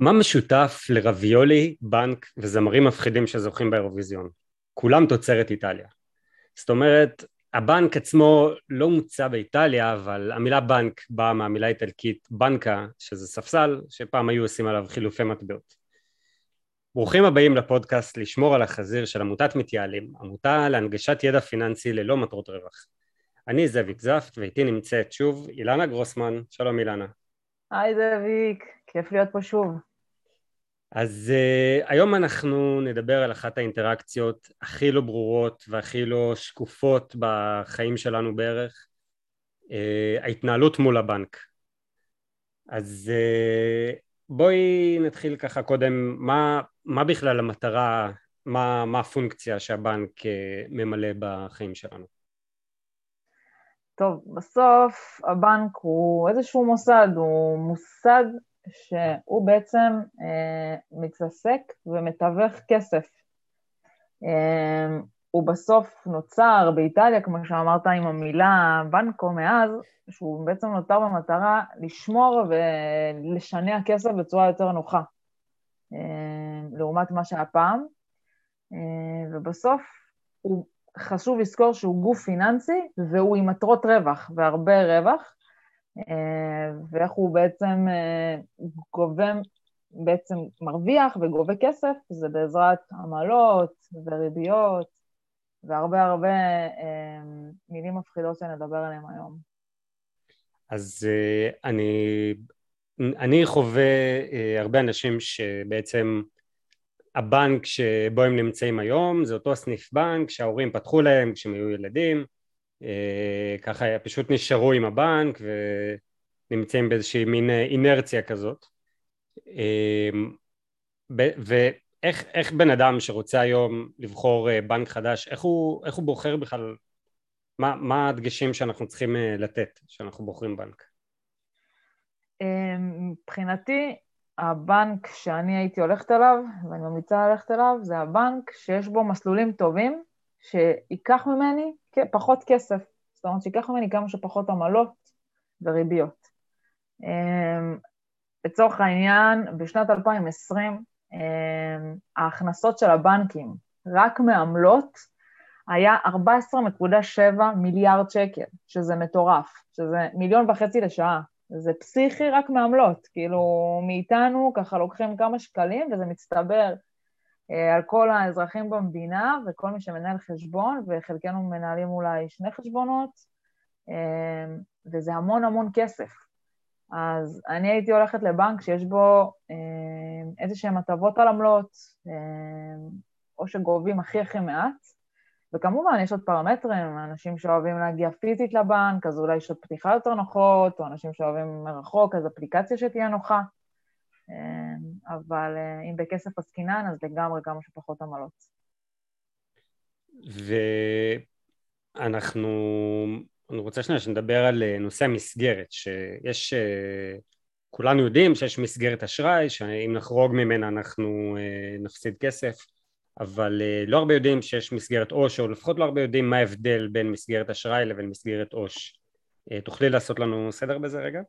מה משותף לרביולי, בנק וזמרים מפחידים שזוכים באירוויזיון? כולם תוצרת איטליה. זאת אומרת, הבנק עצמו לא מוצע באיטליה, אבל המילה בנק באה מהמילה האיטלקית בנקה, שזה ספסל, שפעם היו עושים עליו חילופי מטבעות. ברוכים הבאים לפודקאסט לשמור על החזיר של עמותת מתייעלים, עמותה להנגשת ידע פיננסי ללא מטרות רווח. אני זאביק זפט ואיתי נמצאת שוב אילנה גרוסמן, שלום אילנה. היי זאביק, כיף להיות פה שוב. אז uh, היום אנחנו נדבר על אחת האינטראקציות הכי לא ברורות והכי לא שקופות בחיים שלנו בערך, uh, ההתנהלות מול הבנק. אז uh, בואי נתחיל ככה קודם, מה, מה בכלל המטרה, מה, מה הפונקציה שהבנק uh, ממלא בחיים שלנו? טוב, בסוף הבנק הוא איזשהו מוסד, הוא מוסד שהוא בעצם אה, מתעסק ומתווך כסף. אה, הוא בסוף נוצר באיטליה, כמו שאמרת עם המילה בנקו מאז, שהוא בעצם נותר במטרה לשמור ולשנע כסף בצורה יותר נוחה, אה, לעומת מה שהיה פעם. אה, ובסוף הוא חשוב לזכור שהוא גוף פיננסי והוא עם מטרות רווח, והרבה רווח, ואיך הוא בעצם אה, גובה, בעצם מרוויח וגובה כסף, זה בעזרת עמלות וריביות והרבה הרבה אה, מילים מפחידות שנדבר עליהן היום. אז אני, אני חווה הרבה אנשים שבעצם הבנק שבו הם נמצאים היום זה אותו סניף בנק שההורים פתחו להם כשהם היו ילדים אה, ככה פשוט נשארו עם הבנק ונמצאים באיזושהי מין אה, אינרציה כזאת אה, ואיך בן אדם שרוצה היום לבחור בנק חדש איך הוא, איך הוא בוחר בכלל מה, מה הדגשים שאנחנו צריכים לתת כשאנחנו בוחרים בנק? מבחינתי הבנק שאני הייתי הולכת אליו ואני ממליצה ללכת אליו זה הבנק שיש בו מסלולים טובים שייקח ממני פחות כסף, זאת אומרת שיקח ממני כמה שפחות עמלות וריביות. אמ, לצורך העניין, בשנת 2020 אמ, ההכנסות של הבנקים רק מעמלות היה 14.7 מיליארד שקל, שזה מטורף, שזה מיליון וחצי לשעה. זה פסיכי רק מעמלות, כאילו מאיתנו ככה לוקחים כמה שקלים וזה מצטבר על כל האזרחים במדינה וכל מי שמנהל חשבון, וחלקנו מנהלים אולי שני חשבונות, אה, וזה המון המון כסף. אז אני הייתי הולכת לבנק שיש בו אה, איזה שהן הטבות על עמלות, או שגובים הכי הכי מעט, וכמובן יש עוד פרמטרים, אנשים שאוהבים להגיע פיזית לבנק, אז אולי יש עוד פתיחה יותר נוחות, או אנשים שאוהבים מרחוק, אז אפליקציה שתהיה נוחה. אמ, אבל אה, אם בכסף עסקינן, אז לגמרי כמה שפחות עמלות. ואנחנו, אני רוצה שנייה שנדבר על אה, נושא המסגרת, שיש, אה, כולנו יודעים שיש מסגרת אשראי, שאם נחרוג ממנה אנחנו נפסיד כסף, אבל לא הרבה יודעים שיש מסגרת עו"ש, או לפחות לא הרבה יודעים מה ההבדל בין מסגרת אשראי לבין מסגרת עו"ש. תוכלי לעשות לנו סדר בזה רגע?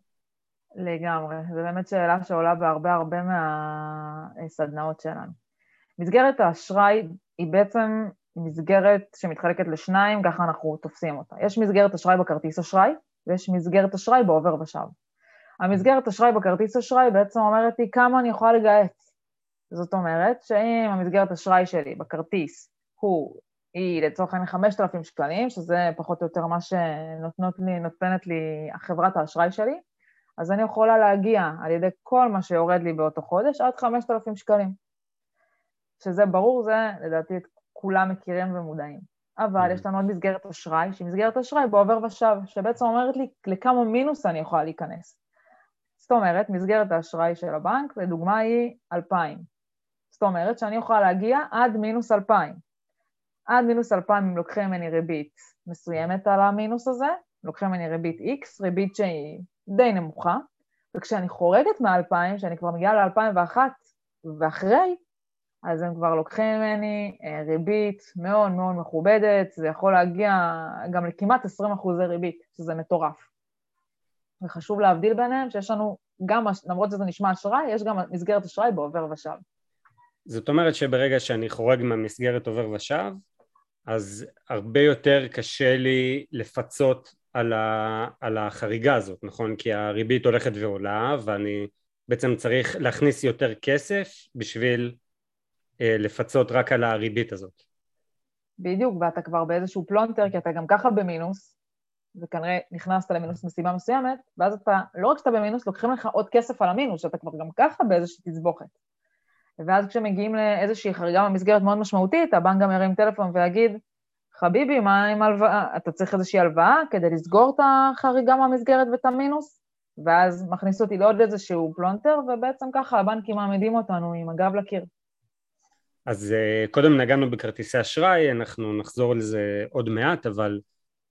לגמרי, זו באמת שאלה שעולה בהרבה הרבה מהסדנאות שלנו. מסגרת האשראי היא בעצם מסגרת שמתחלקת לשניים, ככה אנחנו תופסים אותה. יש מסגרת אשראי בכרטיס אשראי, ויש מסגרת אשראי בעובר ושב. המסגרת אשראי בכרטיס אשראי בעצם אומרת לי כמה אני יכולה לגייס. זאת אומרת שאם המסגרת אשראי שלי בכרטיס הוא, היא לצורך העניין 5,000 שקלים, שזה פחות או יותר מה שנותנת לי חברת האשראי שלי, אז אני יכולה להגיע על ידי כל מה שיורד לי באותו חודש עד 5,000 שקלים. שזה ברור, זה לדעתי את כולם מכירים ומודעים. אבל יש לנו עוד מסגרת אשראי, שהיא מסגרת אשראי בעובר ושב, שבעצם אומרת לי לכמה מינוס אני יכולה להיכנס. זאת אומרת, מסגרת האשראי של הבנק, לדוגמה, היא 2,000. זאת אומרת שאני יכולה להגיע עד מינוס 2,000. עד מינוס 2,000 אם לוקחים ממני ריבית מסוימת על המינוס הזה, לוקחים ממני ריבית X, ריבית שהיא די נמוכה, וכשאני חורגת מ-2000, שאני כבר מגיעה ל-2001 ואחרי, אז הם כבר לוקחים ממני אה, ריבית מאוד מאוד מכובדת, זה יכול להגיע גם לכמעט 20 אחוזי ריבית, שזה מטורף. וחשוב להבדיל ביניהם, שיש לנו גם, למרות שזה נשמע אשראי, יש גם מסגרת אשראי בעובר ושב. זאת אומרת שברגע שאני חורג מהמסגרת עובר ושב, אז הרבה יותר קשה לי לפצות על, ה, על החריגה הזאת, נכון? כי הריבית הולכת ועולה ואני בעצם צריך להכניס יותר כסף בשביל אה, לפצות רק על הריבית הזאת. בדיוק, ואתה כבר באיזשהו פלונטר, כי אתה גם ככה במינוס, וכנראה נכנסת למינוס מסיבה מסוימת, ואז אתה, לא רק שאתה במינוס, לוקחים לך עוד כסף על המינוס, שאתה כבר גם ככה באיזושהי תסבוכת. ואז כשמגיעים לאיזושהי חריגה במסגרת מאוד משמעותית, הבנק גם ירים טלפון ויגיד, חביבי, מה עם הלוואה? אתה צריך איזושהי הלוואה כדי לסגור את החריגה מהמסגרת ואת המינוס? ואז מכניס אותי לעוד איזשהו פלונטר, ובעצם ככה הבנקים מעמידים אותנו עם הגב לקיר. אז אה, קודם נגענו בכרטיסי אשראי, אנחנו נחזור לזה עוד מעט, אבל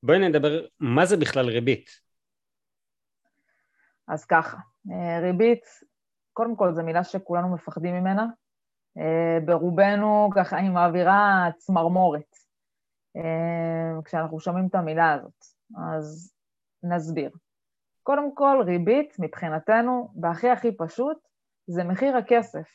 בואי נדבר, מה זה בכלל ריבית? אז ככה, אה, ריבית, קודם כל זו מילה שכולנו מפחדים ממנה. אה, ברובנו ככה היא מעבירה צמרמורת כשאנחנו שומעים את המילה הזאת, אז נסביר. קודם כל, ריבית מבחינתנו, בהכי הכי פשוט, זה מחיר הכסף.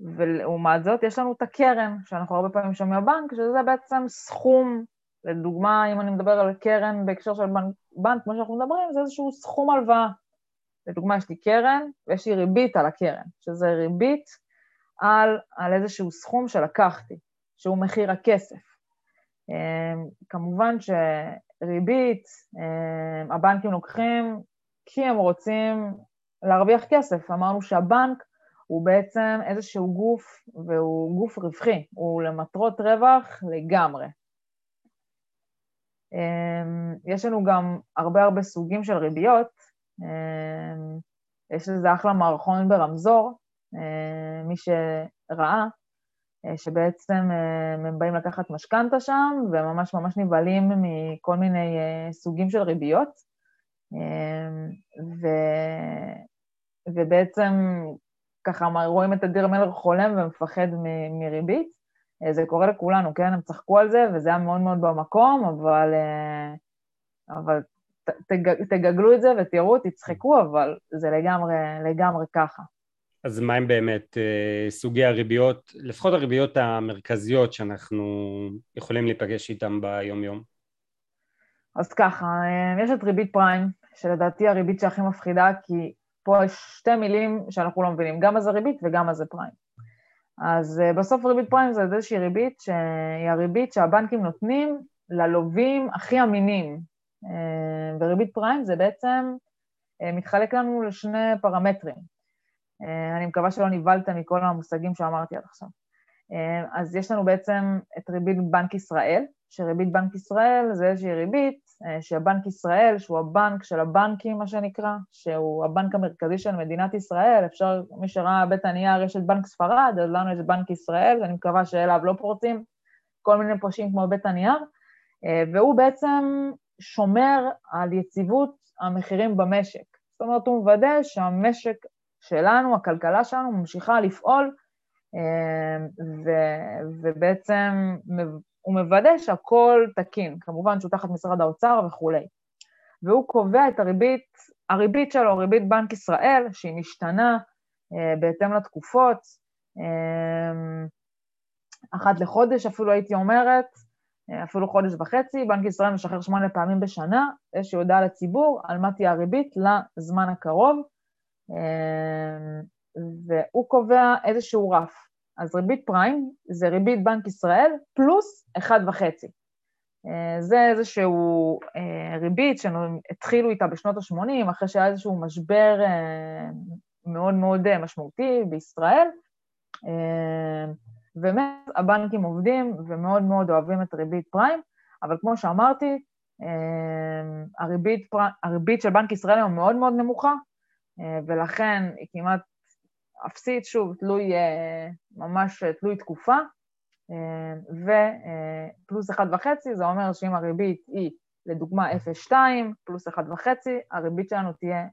ולעומת זאת, יש לנו את הקרן, שאנחנו הרבה פעמים שומעים בבנק, שזה בעצם סכום, לדוגמה, אם אני מדבר על קרן בהקשר של בנק, בנק, כמו שאנחנו מדברים, זה איזשהו סכום הלוואה. לדוגמה, יש לי קרן ויש לי ריבית על הקרן, שזה ריבית על, על איזשהו סכום שלקחתי, שהוא מחיר הכסף. אמ, כמובן שריבית, אמ, הבנקים לוקחים כי הם רוצים להרוויח כסף. אמרנו שהבנק הוא בעצם איזשהו גוף, והוא גוף רווחי, הוא למטרות רווח לגמרי. אמ, יש לנו גם הרבה הרבה סוגים של ריביות, יש לזה אחלה מערכון ברמזור, מי שראה, אה, שבעצם אה, הם באים לקחת משכנתה שם, וממש ממש נבהלים מכל מיני אה, סוגים של ריביות. ו... ובעצם ככה רואים את אדיר מלר חולם ומפחד מ... מריבית. זה קורה לכולנו, כן? הם צחקו על זה, וזה היה מאוד מאוד במקום, אבל, אבל תג... תגגלו את זה ותראו, תצחקו, אבל זה לגמרי, לגמרי ככה. אז מה הם באמת אה, סוגי הריביות, לפחות הריביות המרכזיות שאנחנו יכולים להיפגש איתן ביום יום? אז ככה, אה, יש את ריבית פריים, שלדעתי הריבית שהכי מפחידה, כי פה יש שתי מילים שאנחנו לא מבינים, גם מה זה ריבית וגם מה זה פריים. אז אה, בסוף ריבית פריים זה איזושהי ריבית שהיא הריבית שהבנקים נותנים ללווים הכי אמינים. וריבית פריים זה בעצם מתחלק לנו לשני פרמטרים. אה, אני מקווה שלא נבהלת מכל המושגים שאמרתי עד עכשיו. אה, אז יש לנו בעצם את ריבית בנק ישראל, שריבית בנק ישראל זה איזושהי ריבית אה, שבנק ישראל, שהוא הבנק של הבנקים, מה שנקרא, שהוא הבנק המרכזי של מדינת ישראל, אפשר, מי שראה בית הנייר, יש את בנק ספרד, אז לנו יש בנק ישראל, ואני מקווה שאליו לא פורצים כל מיני פושעים כמו בית הנייר, והוא בעצם שומר על יציבות המחירים במשק. זאת אומרת, הוא מוודא שהמשק שלנו, הכלכלה שלנו, ממשיכה לפעול, אה, ו, ובעצם הוא מוודא שהכל תקין, כמובן שהוא תחת משרד האוצר וכולי. והוא קובע את הריבית, הריבית שלו, ריבית בנק ישראל, שהיא משתנה אה, בהתאם לתקופות, אה, אחת לחודש אפילו הייתי אומרת, אפילו חודש וחצי, בנק ישראל משחרר שמונה פעמים בשנה, יש הודעה לציבור על מה תהיה הריבית לזמן הקרוב. אמ, והוא קובע איזשהו רף. אז ריבית פריים זה ריבית בנק ישראל פלוס 1.5. אה, זה איזשהו אה, ריבית שהתחילו איתה בשנות ה-80, אחרי שהיה איזשהו משבר אה, מאוד מאוד משמעותי בישראל, ובאמת הבנקים עובדים ומאוד מאוד אוהבים את ריבית פריים, אבל כמו שאמרתי, הריבית, הריבית של בנק ישראל היום מאוד מאוד נמוכה, ולכן היא כמעט אפסית, שוב, תלוי, אה, ממש תלוי תקופה, אה, ופלוס אחד וחצי, זה אומר שאם הריבית היא לדוגמה 0.2 פלוס אחד וחצי, הריבית שלנו תהיה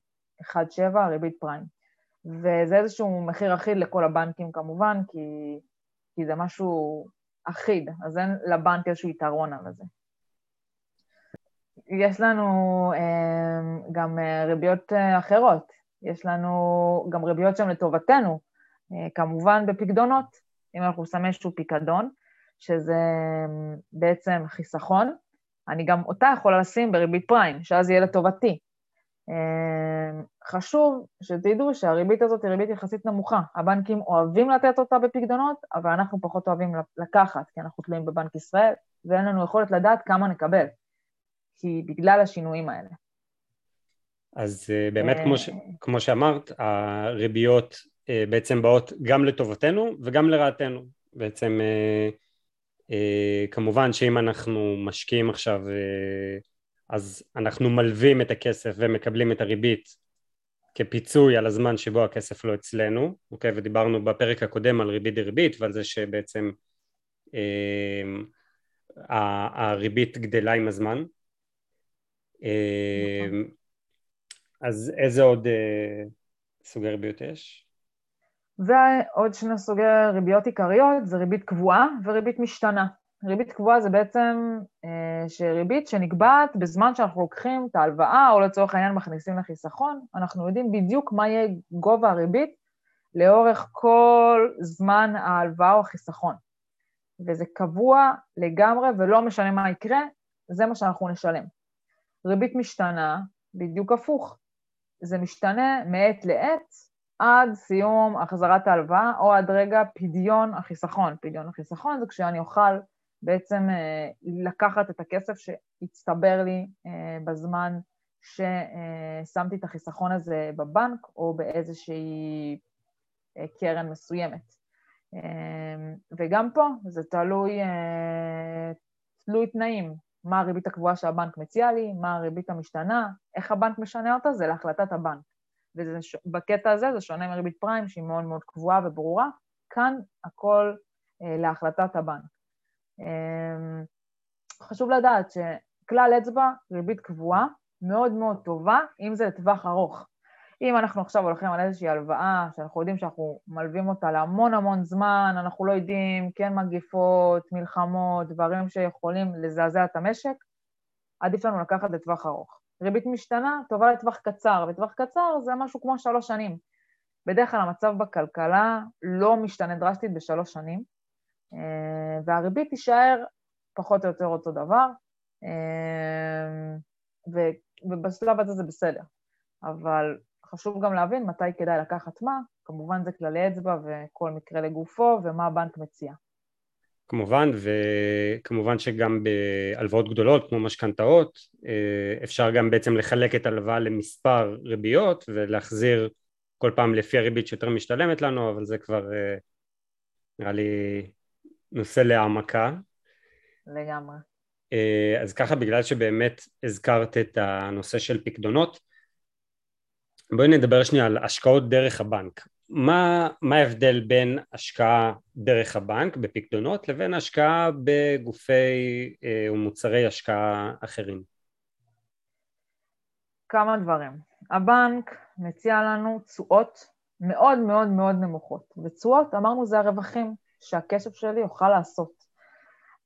1.7, הריבית פריים. וזה איזשהו מחיר אחיד לכל הבנקים כמובן, כי, כי זה משהו אחיד, אז אין לבנק איזשהו יתרון על זה. יש לנו אה, גם אה, ריביות אה, אחרות, יש לנו גם ריביות שהן לטובתנו, כמובן בפקדונות, אם אנחנו שמים איזשהו פיקדון, שזה בעצם חיסכון, אני גם אותה יכולה לשים בריבית פריים, שאז יהיה לטובתי. חשוב שתדעו שהריבית הזאת היא ריבית יחסית נמוכה. הבנקים אוהבים לתת אותה בפקדונות, אבל אנחנו פחות אוהבים לקחת, כי אנחנו תלויים בבנק ישראל, ואין לנו יכולת לדעת כמה נקבל. כי בגלל השינויים האלה. אז אה, באמת, כמו, ש, אה. כמו שאמרת, הריביות אה, בעצם באות גם לטובתנו וגם לרעתנו. בעצם, כמובן שאם אנחנו משקיעים עכשיו, אז אנחנו מלווים את הכסף ומקבלים את הריבית כפיצוי על הזמן שבו הכסף לא אצלנו, אוקיי? ודיברנו בפרק הקודם על ריבית דריבית ועל זה שבעצם הריבית גדלה עם הזמן, נכון. אז איזה עוד אה, סוגי ריביות יש? ועוד שני סוגי ריביות עיקריות זה ריבית קבועה וריבית משתנה. ריבית קבועה זה בעצם אה, שריבית שנקבעת בזמן שאנחנו לוקחים את ההלוואה, או לצורך העניין מכניסים לחיסכון, אנחנו יודעים בדיוק מה יהיה גובה הריבית לאורך כל זמן ההלוואה או החיסכון. וזה קבוע לגמרי ולא משנה מה יקרה, זה מה שאנחנו נשלם. ריבית משתנה, בדיוק הפוך. זה משתנה מעת לעת עד סיום החזרת ההלוואה או עד רגע פדיון החיסכון. פדיון החיסכון זה כשאני אוכל בעצם אה, לקחת את הכסף שהצטבר לי אה, בזמן ששמתי את החיסכון הזה בבנק או באיזושהי אה, קרן מסוימת. וגם פה זה תלוי, תלוי תנאים, מה הריבית הקבועה שהבנק מציע לי, מה הריבית המשתנה, איך הבנק משנה אותה, זה להחלטת הבנק. ובקטע הזה זה שונה מריבית פריים שהיא מאוד מאוד קבועה וברורה, כאן הכל אה, להחלטת הבנק. אה, חשוב לדעת שכלל אצבע, ריבית קבועה, מאוד מאוד טובה, אם זה לטווח ארוך. אם אנחנו עכשיו הולכים על איזושהי הלוואה, שאנחנו יודעים שאנחנו מלווים אותה להמון המון זמן, אנחנו לא יודעים, כן מגיפות, מלחמות, דברים שיכולים לזעזע את המשק, עדיף לנו לקחת לטווח ארוך. ריבית משתנה, טובה לטווח קצר, וטווח קצר זה משהו כמו שלוש שנים. בדרך כלל המצב בכלכלה לא משתנה דרסטית בשלוש שנים, אה, והריבית תישאר פחות או יותר אותו דבר, אה, ובשלב הזה זה בסדר. אבל חשוב גם להבין מתי כדאי לקחת מה, כמובן זה כללי אצבע וכל מקרה לגופו ומה הבנק מציע. כמובן, וכמובן שגם בהלוואות גדולות כמו משכנתאות אה, אפשר גם בעצם לחלק את ההלוואה למספר ריביות ולהחזיר כל פעם לפי הריבית שיותר משתלמת לנו, אבל זה כבר אה, נראה לי נושא להעמקה. לגמרי. אה, אז ככה בגלל שבאמת הזכרת את הנושא של פקדונות בואי נדבר שנייה על השקעות דרך הבנק. מה, ההבדל בין השקעה דרך הבנק בפקדונות לבין השקעה בגופי אה, ומוצרי השקעה אחרים? כמה דברים. הבנק מציע לנו תשואות מאוד מאוד מאוד נמוכות, ותשואות, אמרנו, זה הרווחים שהכסף שלי יוכל לעשות.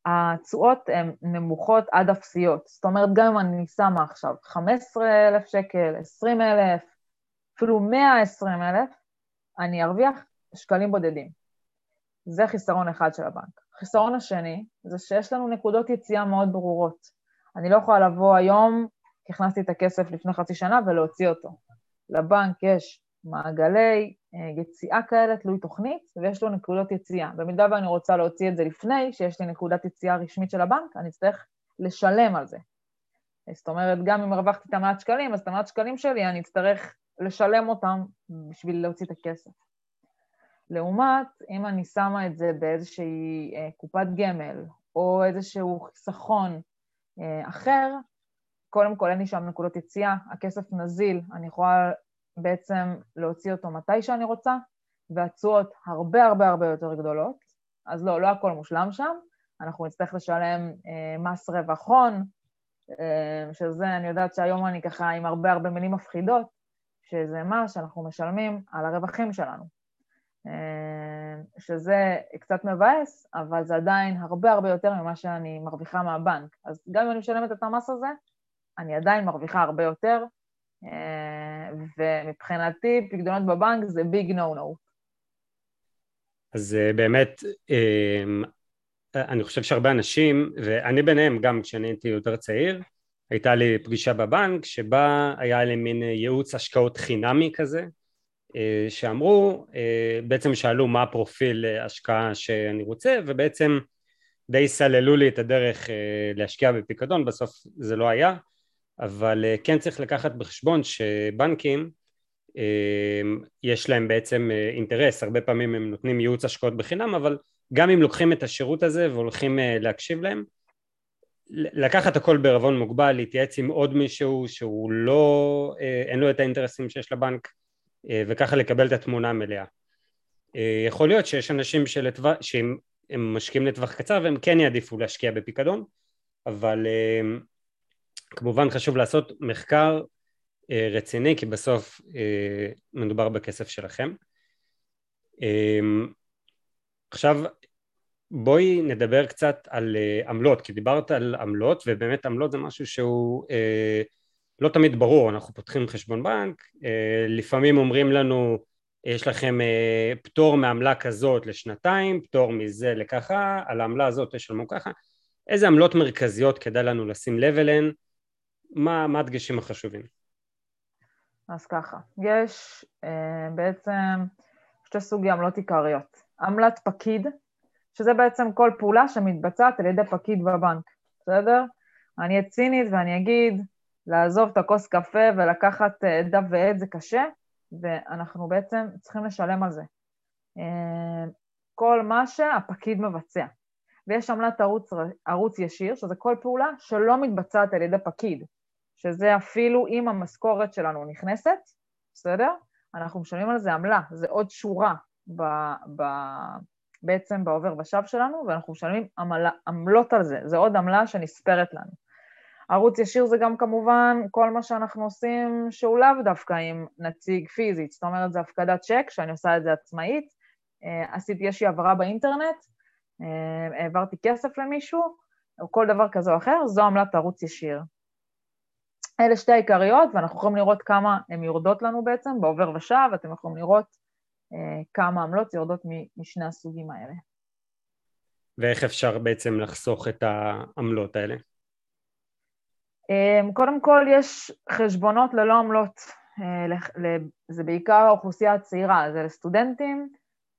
התשואות הן נמוכות עד אפסיות, זאת אומרת, גם אם אני שמה עכשיו 15,000 שקל, 20,000, אפילו 120 אלף, אני ארוויח שקלים בודדים. זה חיסרון אחד של הבנק. חיסרון השני זה שיש לנו נקודות יציאה מאוד ברורות. אני לא יכולה לבוא היום, הכנסתי את הכסף לפני חצי שנה ולהוציא אותו. לבנק יש מעגלי אה, יציאה כאלה, תלוי תוכנית, ויש לו נקודות יציאה. במידה ואני רוצה להוציא את זה לפני, שיש לי נקודת יציאה רשמית של הבנק, אני אצטרך לשלם על זה. זאת אומרת, גם אם הרווחתי את המעט שקלים, אז את המעט שקלים שלי אני אצטרך לשלם אותם בשביל להוציא את הכסף. לעומת, אם אני שמה את זה באיזושהי אה, קופת גמל או איזשהו חיסכון אה, אחר, קודם כל אין לי שם נקודות יציאה, הכסף נזיל, אני יכולה בעצם להוציא אותו מתי שאני רוצה, והתשואות הרבה הרבה הרבה יותר גדולות, אז לא, לא הכל מושלם שם, אנחנו נצטרך לשלם אה, מס רווח הון, אה, שזה, אני יודעת שהיום אני ככה עם הרבה הרבה מילים מפחידות, שזה מה שאנחנו משלמים על הרווחים שלנו. אה, שזה קצת מבאס, אבל זה עדיין הרבה הרבה יותר ממה שאני מרוויחה מהבנק. אז גם אם אני משלמת את המס הזה, אני עדיין מרוויחה הרבה יותר, ומבחינתי פקדונות בבנק זה ביג נו נו. אז באמת, אני חושב שהרבה אנשים, ואני ביניהם גם כשאני הייתי יותר צעיר, הייתה לי פגישה בבנק שבה היה לי מין ייעוץ השקעות חינמי כזה, אה, שאמרו, אה, בעצם שאלו מה הפרופיל השקעה שאני רוצה ובעצם די סללו לי את הדרך אה, להשקיע בפיקדון, בסוף זה לא היה, אבל כן צריך לקחת בחשבון שבנקים יש להם בעצם אינטרס, הרבה פעמים הם נותנים ייעוץ השקעות בחינם, אבל גם אם לוקחים את השירות הזה והולכים להקשיב להם, לקחת הכל בערבון מוגבל, להתייעץ עם עוד מישהו שהוא לא, אין לו את האינטרסים שיש לבנק אה, וככה לקבל את התמונה המלאה. אה, יכול להיות שיש אנשים שלטווח, שהם משקיעים לטווח קצר והם כן יעדיפו להשקיע בפיקדון, אבל אה, כמובן חשוב לעשות מחקר רציני כי בסוף מדובר בכסף שלכם. עכשיו בואי נדבר קצת על עמלות, כי דיברת על עמלות ובאמת עמלות זה משהו שהוא לא תמיד ברור, אנחנו פותחים חשבון בנק, אה, לפעמים אומרים לנו יש לכם אה, פטור מעמלה כזאת לשנתיים, פטור מזה לככה, על העמלה הזאת תשלמו ככה, איזה עמלות מרכזיות כדאי לנו לשים לב אליהן, מה, הדגשים החשובים? אז ככה, יש אה, בעצם שתי סוגי עמלות עיקריות. עמלת פקיד, שזה בעצם כל פעולה שמתבצעת על ידי פקיד בבנק, בסדר? אני אהיה צינית ואני אגיד, לעזוב את הכוס קפה ולקחת אה, דף ועט זה קשה, ואנחנו בעצם צריכים לשלם על זה. אה, כל מה שהפקיד מבצע. ויש עמלת ערוץ, ערוץ ישיר, שזה כל פעולה שלא מתבצעת על ידי פקיד, שזה אפילו אם המשכורת שלנו נכנסת, בסדר? אנחנו משלמים על זה עמלה, זה עוד שורה ב, ב, בעצם בעובר ושב שלנו, ואנחנו משלמים עמלה, עמלות על זה, זה עוד עמלה שנספרת לנו. ערוץ ישיר זה גם כמובן כל מה שאנחנו עושים שהוא לאו דווקא עם נציג פיזית, זאת אומרת זה הפקדת צ'ק, שאני עושה את זה עצמאית, אה, עשיתי איזושהי העברה באינטרנט, אה, העברתי כסף למישהו, או כל דבר כזה או אחר, זו עמלת ערוץ ישיר. אלה שתי העיקריות, ואנחנו יכולים לראות כמה הן יורדות לנו בעצם בעובר ושב, אתם יכולים לראות כמה עמלות יורדות משני הסוגים האלה. ואיך אפשר בעצם לחסוך את העמלות האלה? אמ, קודם כל יש חשבונות ללא עמלות, אה, זה בעיקר האוכלוסייה הצעירה, זה לסטודנטים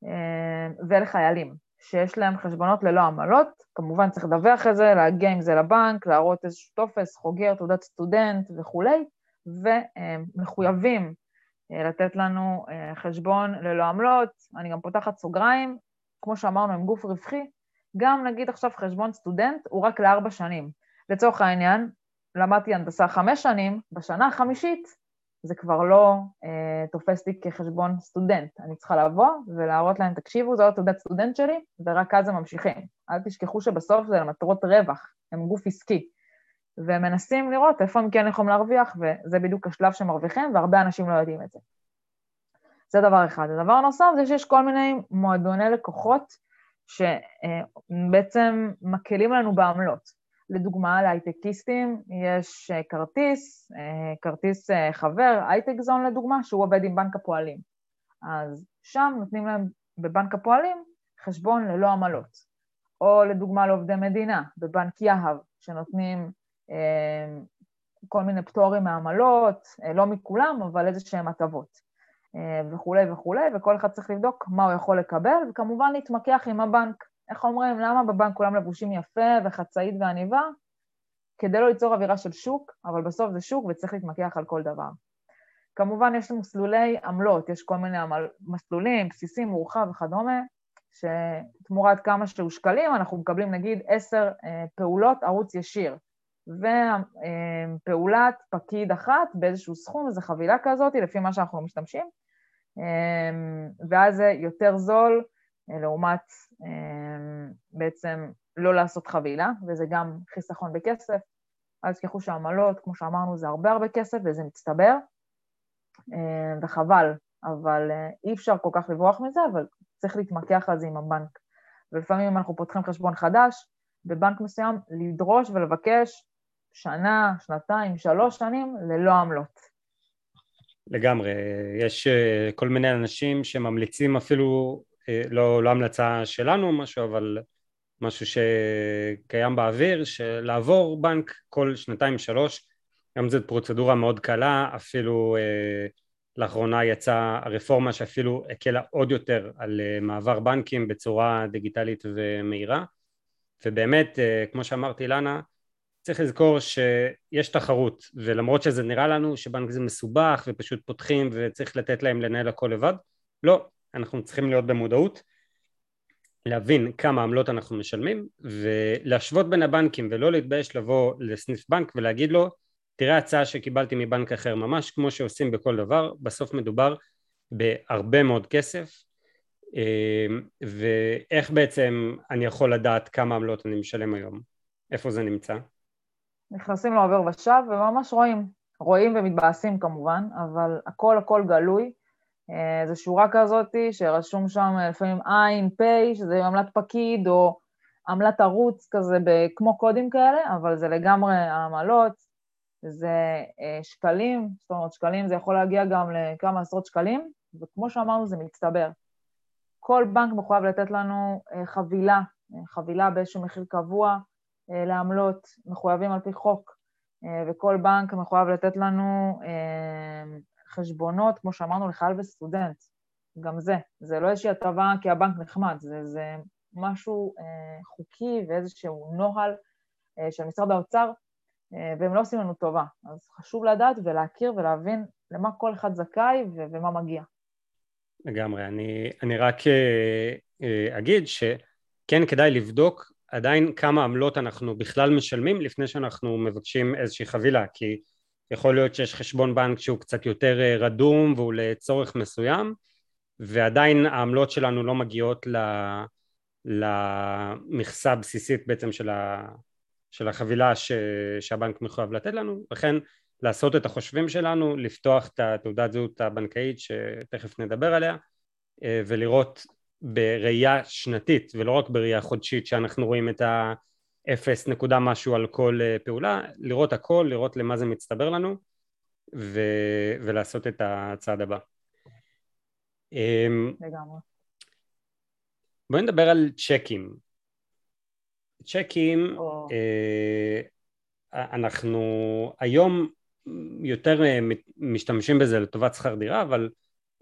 אה, ולחיילים, שיש להם חשבונות ללא עמלות, כמובן צריך לדווח את זה, להגיע עם זה לבנק, להראות איזשהו טופס, חוגר, תעודת סטודנט וכולי, ומחויבים אה, לתת לנו חשבון ללא עמלות, אני גם פותחת סוגריים, כמו שאמרנו, עם גוף רווחי, גם נגיד עכשיו חשבון סטודנט הוא רק לארבע שנים. לצורך העניין, למדתי הנדסה חמש שנים, בשנה החמישית זה כבר לא אה, תופס לי כחשבון סטודנט. אני צריכה לבוא ולהראות להם, תקשיבו, זו התעודת סטודנט שלי, ורק אז הם ממשיכים. אל תשכחו שבסוף זה למטרות רווח, הם גוף עסקי. ומנסים לראות איפה הם כן יכולים להרוויח, וזה בדיוק השלב שמרוויחים, והרבה אנשים לא יודעים את זה. זה דבר אחד. הדבר הנוסף זה שיש כל מיני מועדוני לקוחות שבעצם מקלים לנו בעמלות. לדוגמה, להייטקיסטים יש אה, כרטיס, אה, כרטיס אה, חבר, הייטק זון לדוגמה, שהוא עובד עם בנק הפועלים. אז שם נותנים להם בבנק הפועלים חשבון ללא עמלות. או לדוגמה לעובדי מדינה, בבנק יהב, שנותנים כל מיני פטורים מעמלות, אה, לא מכולם, אבל איזה שהם הטבות. אה, וכולי וכולי, וכל אחד צריך לבדוק מה הוא יכול לקבל, וכמובן להתמקח עם הבנק איך אומרים, למה בבנק כולם לבושים יפה וחצאית ועניבה? כדי לא ליצור אווירה של שוק, אבל בסוף זה שוק וצריך להתמקח על כל דבר. כמובן יש מסלולי עמלות, יש כל מיני עמל, מסלולים, בסיסים, מורחב וכדומה, שתמורת כמה שהוא שקלים אנחנו מקבלים נגיד עשר אה, פעולות ערוץ ישיר, ופעולת פקיד אחת באיזשהו סכום, איזו חבילה כזאת, לפי מה שאנחנו משתמשים, אה, ואז זה יותר זול אה, לעומת אה, בעצם לא לעשות חבילה, וזה גם חיסכון בכסף. אל תשכחו שעמלות, כמו שאמרנו, זה הרבה הרבה כסף וזה מצטבר, אה, וחבל, אבל אי אפשר כל כך לברוח מזה, אבל צריך להתמקח על זה עם הבנק. ולפעמים אנחנו פותחים חשבון חדש, בבנק מסוים, לדרוש ולבקש שנה, שנתיים, שלוש שנים, ללא עמלות. לגמרי, יש אה, כל מיני אנשים שממליצים אפילו, אה, לא, לא המלצה שלנו או משהו, אבל משהו שקיים באוויר, שלעבור בנק כל שנתיים שלוש, היום זו פרוצדורה מאוד קלה, אפילו אה, לאחרונה יצאה הרפורמה שאפילו הקלה עוד יותר על אה, מעבר בנקים בצורה דיגיטלית ומהירה, ובאמת, אה, כמו שאמרתי אילנה, צריך לזכור שיש תחרות ולמרות שזה נראה לנו שבנק זה מסובך ופשוט פותחים וצריך לתת להם לנהל הכל לבד לא, אנחנו צריכים להיות במודעות להבין כמה עמלות אנחנו משלמים ולהשוות בין הבנקים ולא להתבייש לבוא לסניף בנק ולהגיד לו תראה הצעה שקיבלתי מבנק אחר ממש כמו שעושים בכל דבר בסוף מדובר בהרבה מאוד כסף אמ, ואיך בעצם אני יכול לדעת כמה עמלות אני משלם היום איפה זה נמצא? נכנסים לעובר ושב וממש רואים, רואים ומתבאסים כמובן, אבל הכל הכל גלוי. אה, זו שורה כזאת שרשום שם לפעמים עין, פ', שזה עמלת פקיד או עמלת ערוץ כזה, כמו קודים כאלה, אבל זה לגמרי העמלות, זה אה, שקלים, זאת אומרת שקלים זה יכול להגיע גם לכמה עשרות שקלים, וכמו שאמרנו זה מצטבר. כל בנק מחויב לתת לנו אה, חבילה, חבילה באיזשהו מחיר קבוע, אה, לעמלות, מחויבים על פי חוק, אה, וכל בנק מחויב לתת לנו אה, חשבונות, כמו שאמרנו, לחייל וסטודנט. גם זה, זה לא איזושהי הטבה כי הבנק נחמד, זה, זה משהו חוקי ואיזשהו נוהל של משרד האוצר, והם לא עושים לנו טובה. אז חשוב לדעת ולהכיר ולהבין למה כל אחד זכאי ומה מגיע. לגמרי. אני, אני רק אגיד שכן כדאי לבדוק עדיין כמה עמלות אנחנו בכלל משלמים לפני שאנחנו מבקשים איזושהי חבילה כי יכול להיות שיש חשבון בנק שהוא קצת יותר אה, רדום והוא לצורך מסוים ועדיין העמלות שלנו לא מגיעות למכסה הבסיסית בעצם של, ה, של החבילה ש, שהבנק מחויב לתת לנו. לכן לעשות את החושבים שלנו לפתוח את התעודת זהות הבנקאית שתכף נדבר עליה אה, ולראות בראייה שנתית ולא רק בראייה חודשית שאנחנו רואים את האפס נקודה משהו על כל אה, פעולה, לראות הכל, לראות למה זה מצטבר לנו ו... ולעשות את הצעד הבא. אמ, לגמרי. בואי נדבר על צ'קים. צ'קים, או... אה, אנחנו היום יותר אה, משתמשים בזה לטובת שכר דירה, אבל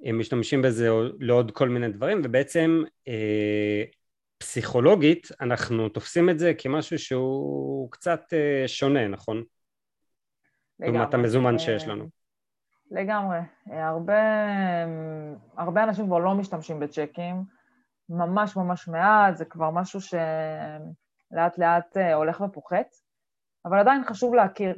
הם משתמשים בזה לעוד כל מיני דברים ובעצם אה, פסיכולוגית אנחנו תופסים את זה כמשהו שהוא קצת אה, שונה נכון? לגמרי. לעומת המזומן שיש לנו. לגמרי. הרבה, הרבה אנשים כבר לא משתמשים בצ'קים, ממש ממש מעט, זה כבר משהו שלאט לאט אה, הולך ופוחת, אבל עדיין חשוב להכיר.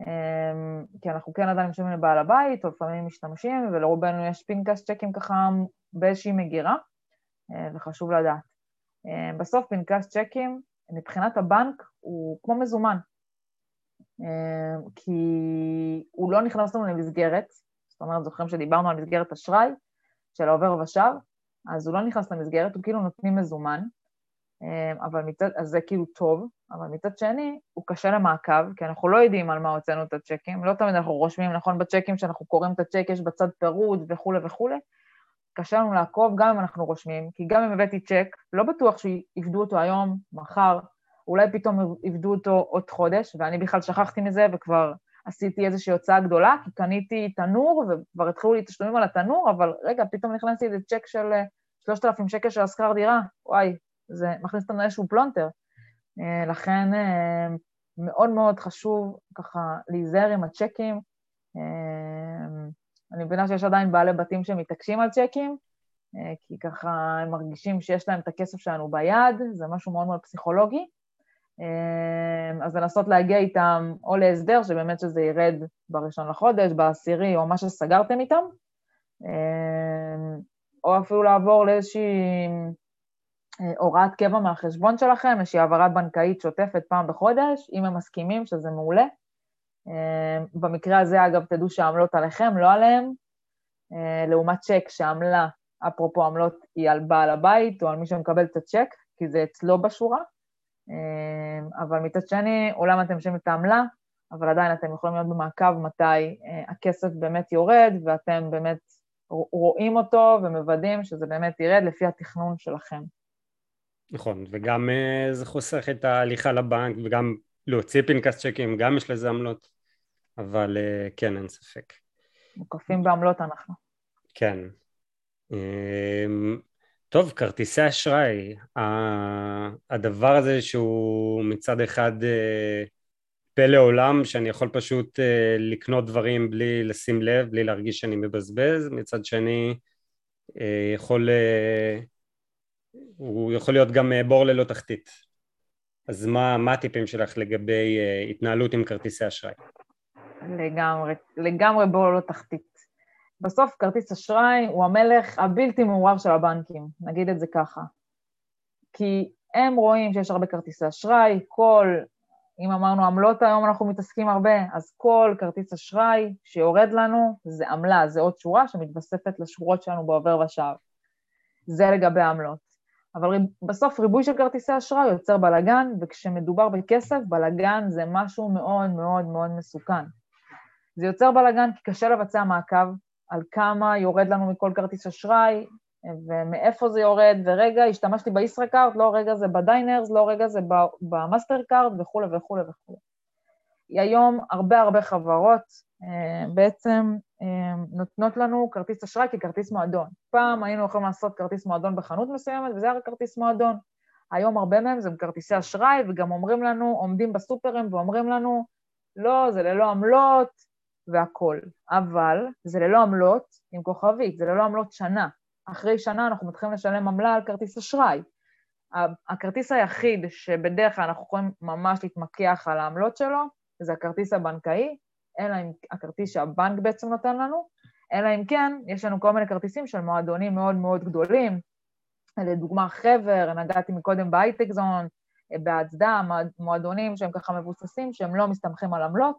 אמ, כי אנחנו כן עדיין משלמים לבעל הבית, או לפעמים משתמשים, ולרובנו יש פנקס צ'קים ככה באיזושהי מגירה, אה, וחשוב לדעת. אה, בסוף פנקס צ'קים, מבחינת הבנק, הוא כמו מזומן, אה, כי הוא לא נכנס לנו למסגרת, זאת אומרת, זוכרים שדיברנו על מסגרת אשראי של העובר ושב, אז הוא לא נכנס למסגרת, הוא כאילו נותנים מזומן, אבל מצד, אז זה כאילו טוב, אבל מצד שני, הוא קשה למעקב, כי אנחנו לא יודעים על מה הוצאנו את הצ'קים, לא תמיד אנחנו רושמים, נכון, בצ'קים שאנחנו קוראים את הצ'ק, יש בצד פירוד וכולי וכולי, קשה לנו לעקוב גם אם אנחנו רושמים, כי גם אם הבאתי צ'ק, לא בטוח שיפדו אותו היום, מחר, אולי פתאום יפדו אותו עוד חודש, ואני בכלל שכחתי מזה וכבר עשיתי איזושהי הוצאה גדולה, כי קניתי תנור וכבר התחילו לי תשלומים על התנור, אבל רגע, פתאום נכנסתי איזה צ'ק של 3,000 שקל של השכר דירה, וואי, זה מכניס אותנו לאיזשהו פלונטר. אה, לכן אה, מאוד מאוד חשוב ככה להיזהר עם הצ'קים. אה, אני מבינה שיש עדיין בעלי בתים שמתעקשים על צ'קים, כי ככה הם מרגישים שיש להם את הכסף שלנו ביד, זה משהו מאוד מאוד פסיכולוגי. אז לנסות להגיע איתם או להסדר, שבאמת שזה ירד בראשון לחודש, בעשירי, או מה שסגרתם איתם, או אפילו לעבור לאיזושהי הוראת קבע מהחשבון שלכם, איזושהי העברה בנקאית שוטפת פעם בחודש, אם הם מסכימים שזה מעולה. אה, במקרה הזה, אגב, תדעו שהעמלות עליכם, לא עליהם, אה, לעומת צ'ק שהעמלה, אפרופו עמלות, היא על בעל הבית או על מי שמקבל את הצ'ק, כי זה אצלו בשורה. אבל מצד שני, אולי אתם משלמים את העמלה, אבל עדיין אתם יכולים להיות במעקב מתי הכסף באמת יורד, ואתם באמת רואים אותו ומוודאים שזה באמת ירד לפי התכנון שלכם. נכון, וגם זה חוסך את ההליכה לבנק וגם להוציא פנקס צ'קים, גם יש לזה עמלות, אבל כן, אין ספק. מוקפים בעמלות אנחנו. כן. אמ, טוב, כרטיסי אשראי, הדבר הזה שהוא מצד אחד אה, פלא עולם, שאני יכול פשוט אה, לקנות דברים בלי לשים לב, בלי להרגיש שאני מבזבז, מצד שני אה, יכול, הוא יכול להיות גם בור ללא תחתית. אז מה, מה הטיפים שלך לגבי התנהלות עם כרטיסי אשראי? לגמרי, לגמרי בור ללא תחתית. בסוף כרטיס אשראי הוא המלך הבלתי מעורב של הבנקים, נגיד את זה ככה. כי הם רואים שיש הרבה כרטיסי אשראי, כל, אם אמרנו עמלות היום אנחנו מתעסקים הרבה, אז כל כרטיס אשראי שיורד לנו זה עמלה, זה עוד שורה שמתווספת לשורות שלנו בעובר ושב. זה לגבי העמלות. אבל בסוף ריבוי של כרטיסי אשראי יוצר בלאגן, וכשמדובר בכסף, בלאגן זה משהו מאוד מאוד מאוד מסוכן. זה יוצר בלאגן כי קשה לבצע מעקב, על כמה יורד לנו מכל כרטיס אשראי, ומאיפה זה יורד, ורגע, השתמשתי בישראכרט, לא רגע זה ב Diners, לא רגע זה ב Mastercard וכולי וכולי וכולי. היום הרבה הרבה חברות אה, בעצם נותנות לנו כרטיס אשראי ככרטיס מועדון. פעם היינו יכולים לעשות כרטיס מועדון בחנות מסוימת, וזה היה כרטיס מועדון. היום הרבה מהם זה כרטיסי אשראי, וגם אומרים לנו, עומדים בסופרים ואומרים לנו, לא, זה ללא עמלות, והכול. אבל זה ללא עמלות עם כוכבית, זה ללא עמלות שנה. אחרי שנה אנחנו מתחילים לשלם עמלה על כרטיס אשראי. הכרטיס היחיד שבדרך כלל אנחנו יכולים ממש להתמקח על העמלות שלו, זה הכרטיס הבנקאי, אלא אם הכרטיס שהבנק בעצם נותן לנו, אלא אם כן, יש לנו כל מיני כרטיסים של מועדונים מאוד מאוד גדולים, לדוגמה חבר, נגעתי מקודם בהייטק זון, בהצדעה, מועדונים שהם ככה מבוססים, שהם לא מסתמכים על עמלות,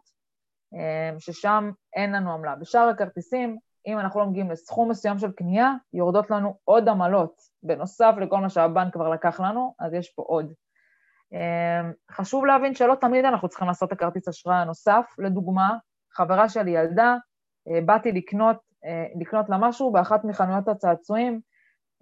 אמ, ששם אין לנו עמלה. בשאר הכרטיסים, אם אנחנו לא מגיעים לסכום מסוים של קנייה, יורדות לנו עוד עמלות, בנוסף לכל מה שהבנק כבר לקח לנו, אז יש פה עוד. אמ, חשוב להבין שלא תמיד אנחנו צריכים לעשות את הכרטיס אשראי הנוסף. לדוגמה, חברה שלי ילדה, אה, באתי לקנות, אה, לקנות לה משהו באחת מחנויות הצעצועים,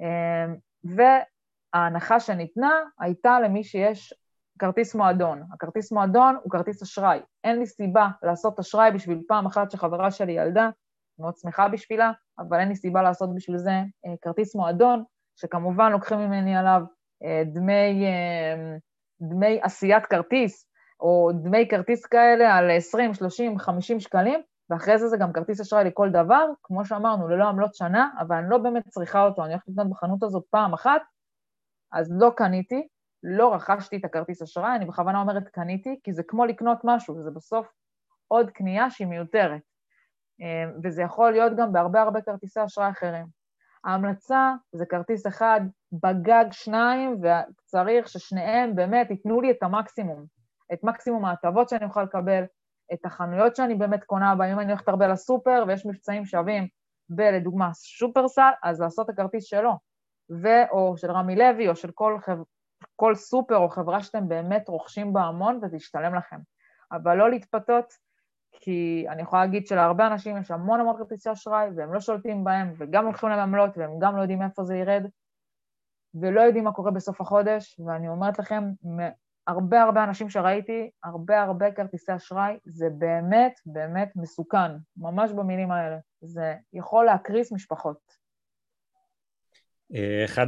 אמ, וההנחה שניתנה הייתה למי שיש כרטיס מועדון. הכרטיס מועדון הוא כרטיס אשראי. אין לי סיבה לעשות אשראי בשביל פעם אחת שחברה שלי ילדה, מאוד שמחה בשבילה, אבל אין לי סיבה לעשות בשביל זה אה, כרטיס מועדון, שכמובן לוקחים ממני עליו אה, דמי, אה, דמי עשיית כרטיס, או דמי כרטיס כאלה על 20, 30, 50 שקלים, ואחרי זה זה גם כרטיס אשראי לכל דבר, כמו שאמרנו, ללא עמלות שנה, אבל אני לא באמת צריכה אותו, אני הולכת לקנות בחנות הזאת פעם אחת, אז לא קניתי, לא רכשתי את הכרטיס אשראי, אני בכוונה אומרת קניתי, כי זה כמו לקנות משהו, זה בסוף עוד קנייה שהיא מיותרת. אמ, וזה יכול להיות גם בהרבה הרבה כרטיסי אשראי אחרים. ההמלצה זה כרטיס אחד, בגג שניים, וצריך ששניהם באמת ייתנו לי את המקסימום, את מקסימום ההטבות שאני אוכל לקבל, את החנויות שאני באמת קונה בהן, אם אני הולכת הרבה לסופר ויש מבצעים שווים בלדוגמה שופרסל, אז לעשות את הכרטיס שלו, ו- או של רמי לוי או של כל חב... כל סופר או חברה שאתם באמת רוכשים בה המון וזה ישתלם לכם. אבל לא להתפתות, כי אני יכולה להגיד שלהרבה אנשים יש המון המון כרטיסי אשראי והם לא שולטים בהם וגם הולכים להם עמלות והם גם לא יודעים איפה זה ירד ולא יודעים מה קורה בסוף החודש, ואני אומרת לכם, הרבה הרבה אנשים שראיתי, הרבה הרבה כרטיסי אשראי, זה באמת באמת מסוכן, ממש במילים האלה. זה יכול להקריס משפחות. אחד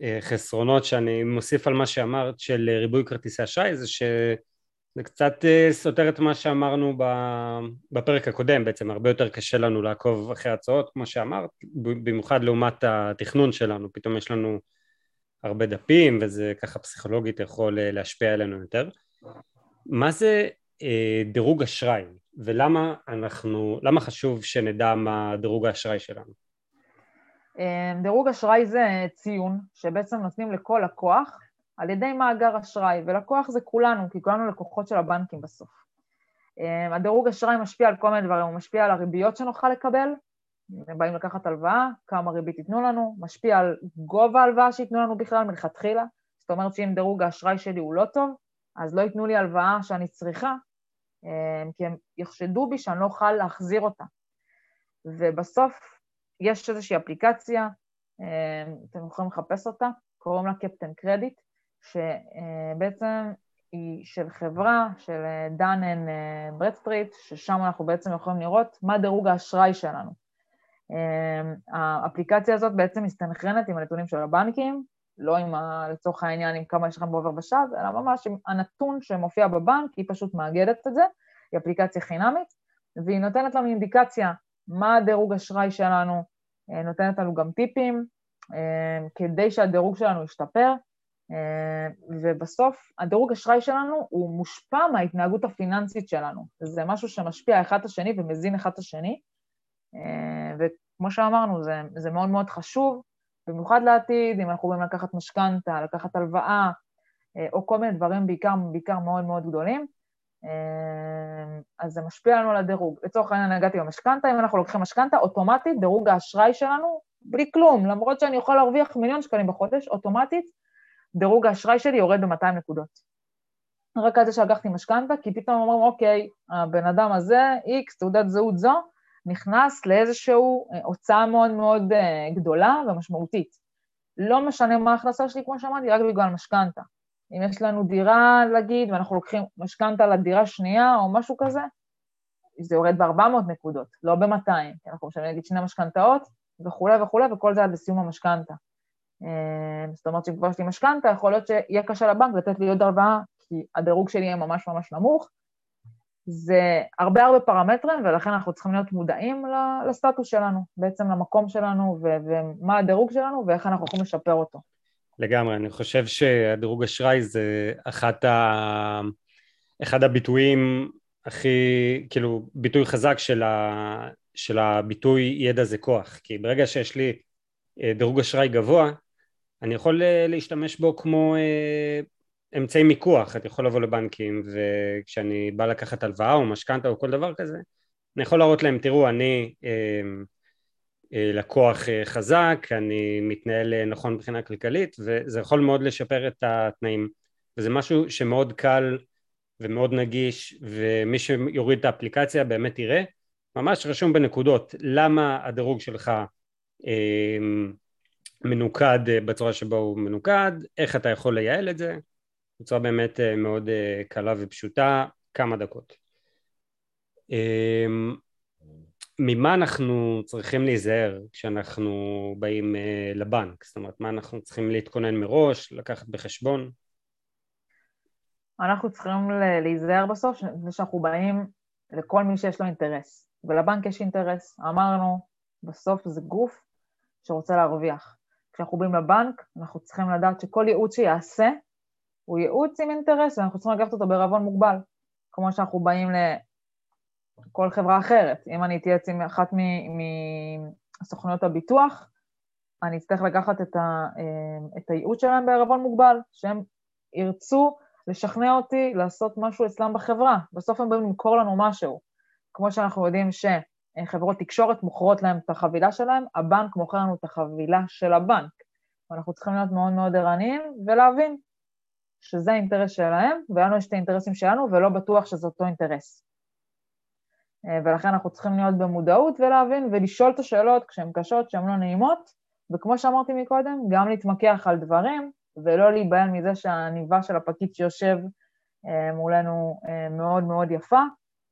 החסרונות שאני מוסיף על מה שאמרת של ריבוי כרטיסי אשראי זה שזה קצת אה, סותר את מה שאמרנו בפרק הקודם בעצם הרבה יותר קשה לנו לעקוב אחרי הצעות כמו שאמרת במיוחד לעומת התכנון שלנו פתאום יש לנו הרבה דפים וזה ככה פסיכולוגית יכול אה, להשפיע עלינו יותר. מה זה אה, דירוג אשראי? ולמה אנחנו, למה חשוב שנדע מה דירוג האשראי שלנו? אמ, דירוג אשראי זה ציון שבעצם נותנים לכל לקוח על ידי מאגר אשראי, ולקוח זה כולנו, כי כולנו לקוחות של הבנקים בסוף. אמ, הדירוג אשראי משפיע על כל מיני דברים, הוא משפיע על הריביות שנוכל לקבל, הם באים לקחת הלוואה, כמה ריבית ייתנו לנו, משפיע על גובה ההלוואה שייתנו לנו בכלל מלכתחילה, זאת אומרת שאם דירוג האשראי שלי הוא לא טוב, אז לא ייתנו לי הלוואה שאני צריכה, כי הם יחשדו בי שאני לא אוכל להחזיר אותה. ובסוף יש איזושהי אפליקציה, אתם יכולים לחפש אותה, קוראים לה Captain Credit, שבעצם היא של חברה, של Dun and Bradstreet, ששם אנחנו בעצם יכולים לראות מה דירוג האשראי שלנו. האפליקציה הזאת בעצם מסתנכרנת עם הנתונים של הבנקים, לא עם, ה, לצורך העניין, עם כמה יש לכם בעובר ושב, אלא ממש עם הנתון שמופיע בבנק, היא פשוט מאגדת את זה, היא אפליקציה חינמית, והיא נותנת לנו אינדיקציה מה הדירוג אשראי שלנו, נותנת לנו גם טיפים, כדי שהדירוג שלנו ישתפר, ובסוף הדירוג אשראי שלנו הוא מושפע מההתנהגות הפיננסית שלנו. זה משהו שמשפיע אחד את השני ומזין אחד את השני, וכמו שאמרנו, זה, זה מאוד מאוד חשוב, במיוחד לעתיד, אם אנחנו רוצים לקחת משכנתה, לקחת הלוואה, או כל מיני דברים בעיקר, בעיקר מאוד מאוד גדולים, אז זה משפיע לנו על הדירוג. לצורך העניין, הגעתי במשכנתה, אם אנחנו לוקחים משכנתה, אוטומטית דירוג האשראי שלנו, בלי כלום, למרות שאני יכול להרוויח מיליון שקלים בחודש, אוטומטית דירוג האשראי שלי יורד ב-200 נקודות. רק על זה שלקחתי משכנתה, כי פתאום אומרים, אוקיי, הבן אדם הזה, איקס, תעודת זהות זו, נכנס לאיזושהי הוצאה מאוד מאוד גדולה ומשמעותית. לא משנה מה ההכנסה שלי, כמו שאמרתי, רק בגלל משכנתה. אם יש לנו דירה, להגיד, ואנחנו לוקחים משכנתה לדירה שנייה או משהו כזה, זה יורד ב-400 נקודות, לא ב-200, כי אנחנו משלמים נגיד שני משכנתאות וכולי וכולי, וכל זה עד לסיום המשכנתה. זאת אומרת שאם כבר יש לי משכנתה, יכול להיות שיהיה קשה לבנק לתת לי עוד הלוואה, כי הדירוג שלי יהיה ממש ממש נמוך. זה הרבה הרבה פרמטרים, ולכן אנחנו צריכים להיות מודעים לסטטוס שלנו, בעצם למקום שלנו, ומה הדירוג שלנו, ואיך אנחנו יכולים לשפר אותו. לגמרי, אני חושב שהדירוג אשראי זה אחת ה... אחד הביטויים הכי, כאילו, ביטוי חזק של, ה... של הביטוי ידע זה כוח, כי ברגע שיש לי אה, דירוג אשראי גבוה, אני יכול אה, להשתמש בו כמו אה, אמצעי מיקוח, אני יכול לבוא לבנקים וכשאני בא לקחת הלוואה או משכנתה או כל דבר כזה, אני יכול להראות להם, תראו, אני לקוח חזק, אני מתנהל נכון מבחינה כלכלית וזה יכול מאוד לשפר את התנאים. וזה משהו שמאוד קל ומאוד נגיש ומי שיוריד את האפליקציה באמת יראה. ממש רשום בנקודות למה הדירוג שלך מנוקד בצורה שבו הוא מנוקד, איך אתה יכול לייעל את זה, בצורה באמת מאוד קלה ופשוטה, כמה דקות. ממה אנחנו צריכים להיזהר כשאנחנו באים לבנק? זאת אומרת, מה אנחנו צריכים להתכונן מראש, לקחת בחשבון? אנחנו צריכים להיזהר בסוף, שאנחנו באים לכל מי שיש לו אינטרס, ולבנק יש אינטרס. אמרנו, בסוף זה גוף שרוצה להרוויח. כשאנחנו באים לבנק, אנחנו צריכים לדעת שכל ייעוץ שיעשה הוא ייעוץ עם אינטרס, ואנחנו צריכים לקחת אותו בערבון מוגבל, כמו שאנחנו באים לכל חברה אחרת. אם אני אתייעץ עם אחת מסוכנויות הביטוח, אני אצטרך לקחת את, ה, את הייעוץ שלהם בערבון מוגבל, שהם ירצו לשכנע אותי לעשות משהו אצלם בחברה. בסוף הם באים למכור לנו משהו. כמו שאנחנו יודעים ש... חברות תקשורת מוכרות להם את החבילה שלהם, הבנק מוכר לנו את החבילה של הבנק. ואנחנו צריכים להיות מאוד מאוד ערניים ולהבין שזה האינטרס שלהם, ולנו יש את האינטרסים שלנו, ולא בטוח שזה אותו אינטרס. אה, ולכן אנחנו צריכים להיות במודעות ולהבין ולשאול את השאלות כשהן קשות, שהן לא נעימות, וכמו שאמרתי מקודם, גם להתמקח על דברים, ולא להיבהל מזה שהעניבה של הפקיד שיושב אה, מולנו אה, מאוד מאוד יפה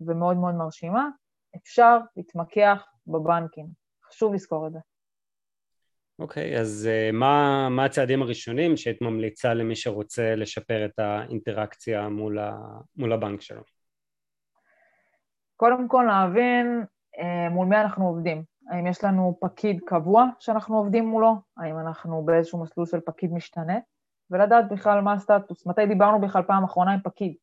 ומאוד מאוד מרשימה, אפשר להתמקח בבנקים. חשוב לזכור את זה. אוקיי, okay, אז uh, מה, מה הצעדים הראשונים שהיית ממליצה למי שרוצה לשפר את האינטראקציה מול, ה, מול הבנק שלו? קודם כל להבין uh, מול מי אנחנו עובדים. האם יש לנו פקיד קבוע שאנחנו עובדים מולו? האם אנחנו באיזשהו מסלול של פקיד משתנה? ולדעת בכלל מה הסטטוס. מתי דיברנו בכלל פעם אחרונה עם פקיד?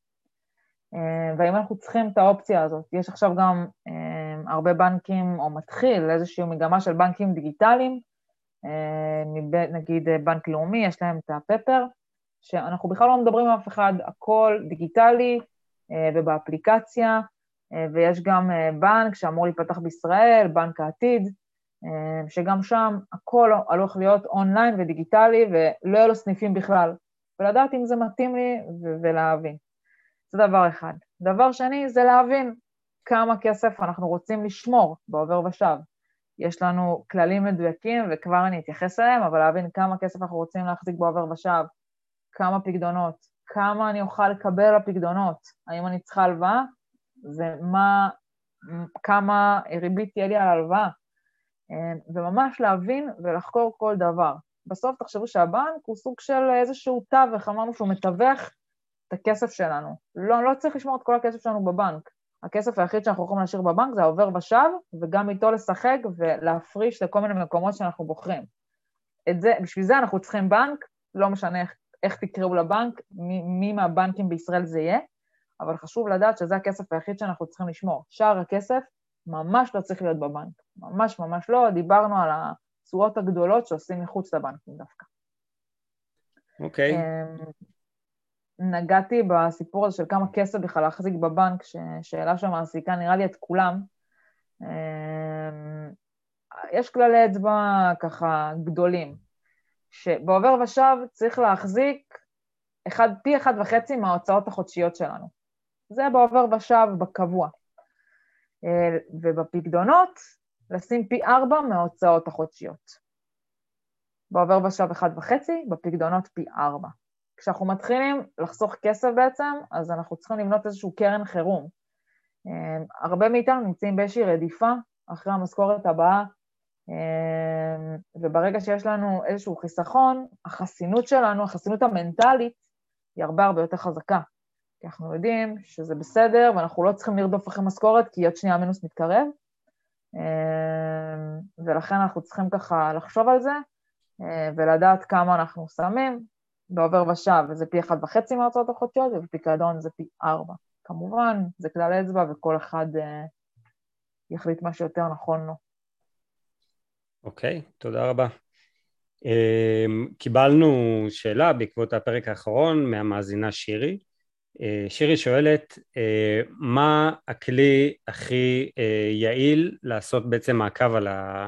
אה, והאם אנחנו צריכים את האופציה הזאת. יש עכשיו גם אה, הרבה בנקים, או מתחיל איזושהי מגמה של בנקים דיגיטליים, אה, נגיד בנק לאומי, יש להם את הפפר, שאנחנו בכלל לא מדברים עם אף אחד, הכל דיגיטלי ובאפליקציה, ויש גם בנק שאמור להיפתח בישראל, בנק העתיד, שגם שם הכל הולך להיות אונליין ודיגיטלי ולא יהיו לו סניפים בכלל. ולדעת אם זה מתאים לי ולהבין. זה דבר אחד. דבר שני זה להבין כמה כסף אנחנו רוצים לשמור בעובר ושב. יש לנו כללים מדויקים, וכבר אני אתייחס אליהם, אבל להבין כמה כסף אנחנו רוצים להחזיק בעובר ושב, כמה פקדונות, כמה אני אוכל לקבל לפקדונות, האם אני צריכה הלוואה, ומה, כמה ריבית תהיה לי על הלוואה, וממש להבין ולחקור כל דבר. בסוף תחשבו שהבנק הוא סוג של איזשהו תווך, אמרנו שהוא מתווך את הכסף שלנו. לא, לא צריך לשמור את כל הכסף שלנו בבנק. הכסף היחיד שאנחנו יכולים להשאיר בבנק זה העובר ושב, וגם איתו לשחק ולהפריש לכל מיני מקומות שאנחנו בוחרים. את זה, בשביל זה אנחנו צריכים בנק, לא משנה איך, איך תקראו לבנק, מי, מי מהבנקים בישראל זה יהיה, אבל חשוב לדעת שזה הכסף היחיד שאנחנו צריכים לשמור. שאר הכסף ממש לא צריך להיות בבנק, ממש ממש לא, דיברנו על התשואות הגדולות שעושים מחוץ לבנקים דווקא. אוקיי. Okay. נגעתי בסיפור הזה של כמה כסף בכלל להחזיק בבנק, שאלה שמעסיקה נראה לי את כולם. אמ, יש כללי אצבע ככה גדולים, שבעובר ושב צריך להחזיק אחד, פי אחד וחצי מההוצאות החודשיות שלנו. זה בעובר ושב בקבוע. אה, ובפקדונות, לשים פי ארבע מההוצאות החודשיות. בעובר ושב אחד וחצי, בפקדונות פי ארבע. כשאנחנו מתחילים לחסוך כסף בעצם, אז אנחנו צריכים לבנות איזשהו קרן חירום. אמ, הרבה מאיתנו נמצאים באיזושהי רדיפה אחרי המשכורת הבאה, אמ, וברגע שיש לנו איזשהו חיסכון, החסינות שלנו, החסינות המנטלית, היא הרבה הרבה יותר חזקה. כי אנחנו יודעים שזה בסדר, ואנחנו לא צריכים לרדוף אחרי משכורת, כי עוד שנייה המינוס מתקרב, אמ, ולכן אנחנו צריכים ככה לחשוב על זה, אה, ולדעת כמה אנחנו שמים, בעובר ושב זה פי אחד וחצי מההוצאות החודשיות, ובפיקדון זה פי ארבע. כמובן, זה כלל אצבע וכל אחד uh, יחליט מה שיותר נכון לו. אוקיי, okay, תודה רבה. Uh, קיבלנו שאלה בעקבות הפרק האחרון מהמאזינה שירי. Uh, שירי שואלת, uh, מה הכלי הכי uh, יעיל לעשות בעצם מעקב על, ה,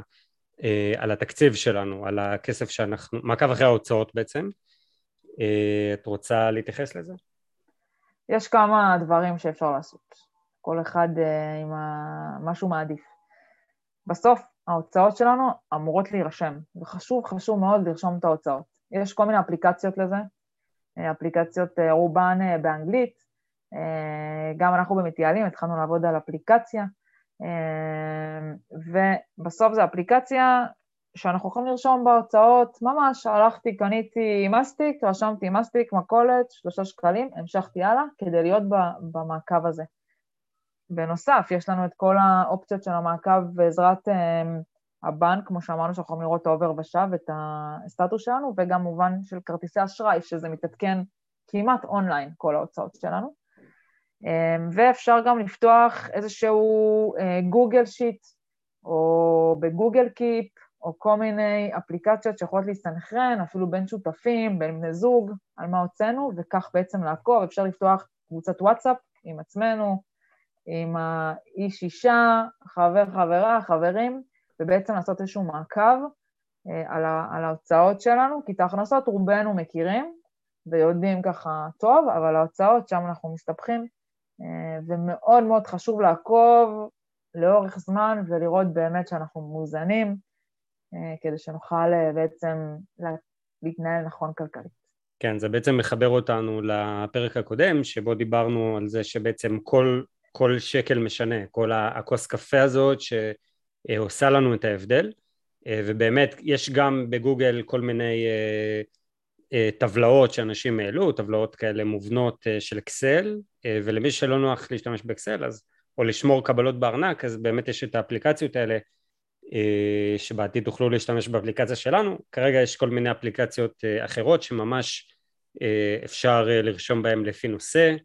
על התקציב שלנו, על הכסף שאנחנו, מעקב אחרי ההוצאות בעצם, אה, את רוצה להתייחס לזה? יש כמה דברים שאפשר לעשות, כל אחד אה, עם מה שהוא מעדיף. בסוף ההוצאות שלנו אמורות להירשם, וחשוב, חשוב מאוד לרשום את ההוצאות. יש כל מיני אפליקציות לזה, אה, אפליקציות רובן באנגלית, גם אנחנו במתייעלים התחלנו לעבוד על אפליקציה, ובסוף זו אפליקציה שאנחנו יכולים לרשום בהוצאות, ממש הלכתי, קניתי מסטיק, רשמתי מסטיק, מכולת, שלושה שקלים, המשכתי הלאה כדי להיות במעקב הזה. בנוסף, יש לנו את כל האופציות של המעקב בעזרת um, הבנק, כמו שאמרנו, שאנחנו יכולים לראות את העובר ושב, את הסטטוס שלנו, וגם מובן של כרטיסי אשראי, שזה מתעדכן כמעט אונליין, כל ההוצאות שלנו. אמ, ואפשר גם לפתוח איזשהו גוגל אה, Sheet, או בגוגל Keep, או כל מיני אפליקציות שיכולות להסתנכרן, אפילו בין שותפים, בין בני זוג, על מה הוצאנו, וכך בעצם לעקוב. אפשר לפתוח קבוצת וואטסאפ עם עצמנו, עם האיש אישה, חבר חברה, חברים, ובעצם לעשות איזשהו מעקב אה, על, ה, על ההוצאות שלנו, כי את ההכנסות רובנו מכירים ויודעים ככה טוב, אבל ההוצאות, שם אנחנו מסתבכים, אה, ומאוד מאוד חשוב לעקוב לאורך זמן ולראות באמת שאנחנו מאוזנים, כדי שנוכל אה, בעצם להתנהל נכון כלכלית. כן, זה בעצם מחבר אותנו לפרק הקודם, שבו דיברנו על זה שבעצם כל, כל שקל משנה, כל הכוס קפה הזאת שעושה לנו את ההבדל, אה, ובאמת יש גם בגוגל כל מיני טבלאות שאנשים העלו, טבלאות כאלה מובנות של אקסל, ולמי שלא נוח להשתמש באקסל אז, או לשמור קבלות בארנק, אז באמת יש את האפליקציות האלה. אה, שבעתיד תוכלו להשתמש באפליקציה שלנו, כרגע יש כל מיני אפליקציות אה, אחרות שממש אה, אפשר לרשום בהן לפי נושא,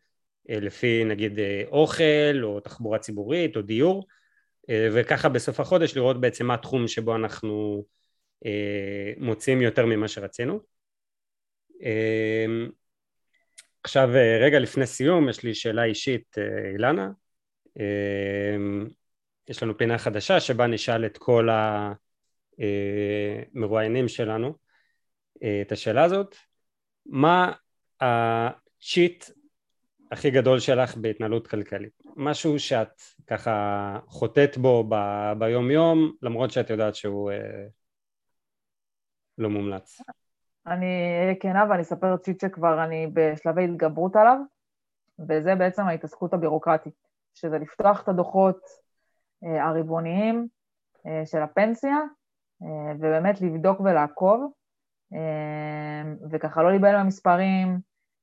לפי נגיד אוכל או תחבורה ציבורית או דיור, וככה בסוף החודש לראות בעצם מה התחום שבו אנחנו מוצאים יותר ממה שרצינו. עכשיו רגע לפני סיום יש לי שאלה אישית אילנה יש לנו פינה חדשה שבה נשאל את כל המרואיינים שלנו אה, את השאלה הזאת מה הצ'יט הכי גדול שלך בהתנהלות כלכלית? משהו שאת ככה חוטאת בו ב- ביום יום למרות שאת יודעת שהוא אה, לא מומלץ. אני אהיה כנה ואני אספר צ'יט שכבר אני בשלבי התגברות עליו, וזה בעצם ההתעסקות הבירוקרטית, שזה לפתוח את הדוחות הרבעוניים אה, של הפנסיה, אה, ובאמת לבדוק ולעקוב, אה, וככה לא להיבהל מהמספרים,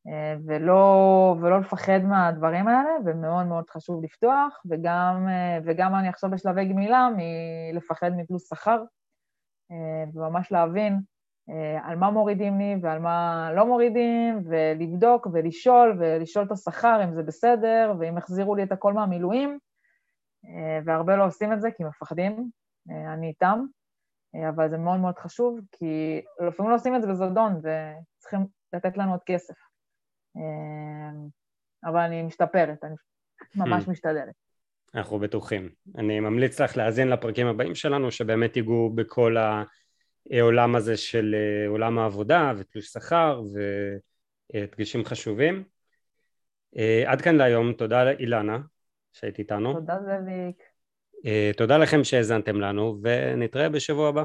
אה, ולא, ולא לפחד מהדברים האלה, ומאוד מאוד חשוב לפתוח, וגם, אה, וגם אני עכשיו בשלבי גמילה מלפחד מפלוס שכר, אה, וממש להבין על מה מורידים לי ועל מה לא מורידים, ולבדוק ולשאול, ולשאול את השכר אם זה בסדר, ואם החזירו לי את הכל מהמילואים, והרבה לא עושים את זה כי מפחדים, אני איתם, אבל זה מאוד מאוד חשוב, כי לפעמים לא עושים את זה בזדון, וצריכים לתת לנו עוד כסף. אבל אני משתפרת, אני ממש hmm. משתדלת. אנחנו בטוחים. אני ממליץ לך להאזין לפרקים הבאים שלנו, שבאמת ייגעו בכל העולם הזה של אה, עולם העבודה ותלוש שכר ודגשים חשובים. אה, עד כאן להיום, תודה אילנה שהיית איתנו. תודה זאביק. אה, תודה לכם שהאזנתם לנו ונתראה בשבוע הבא.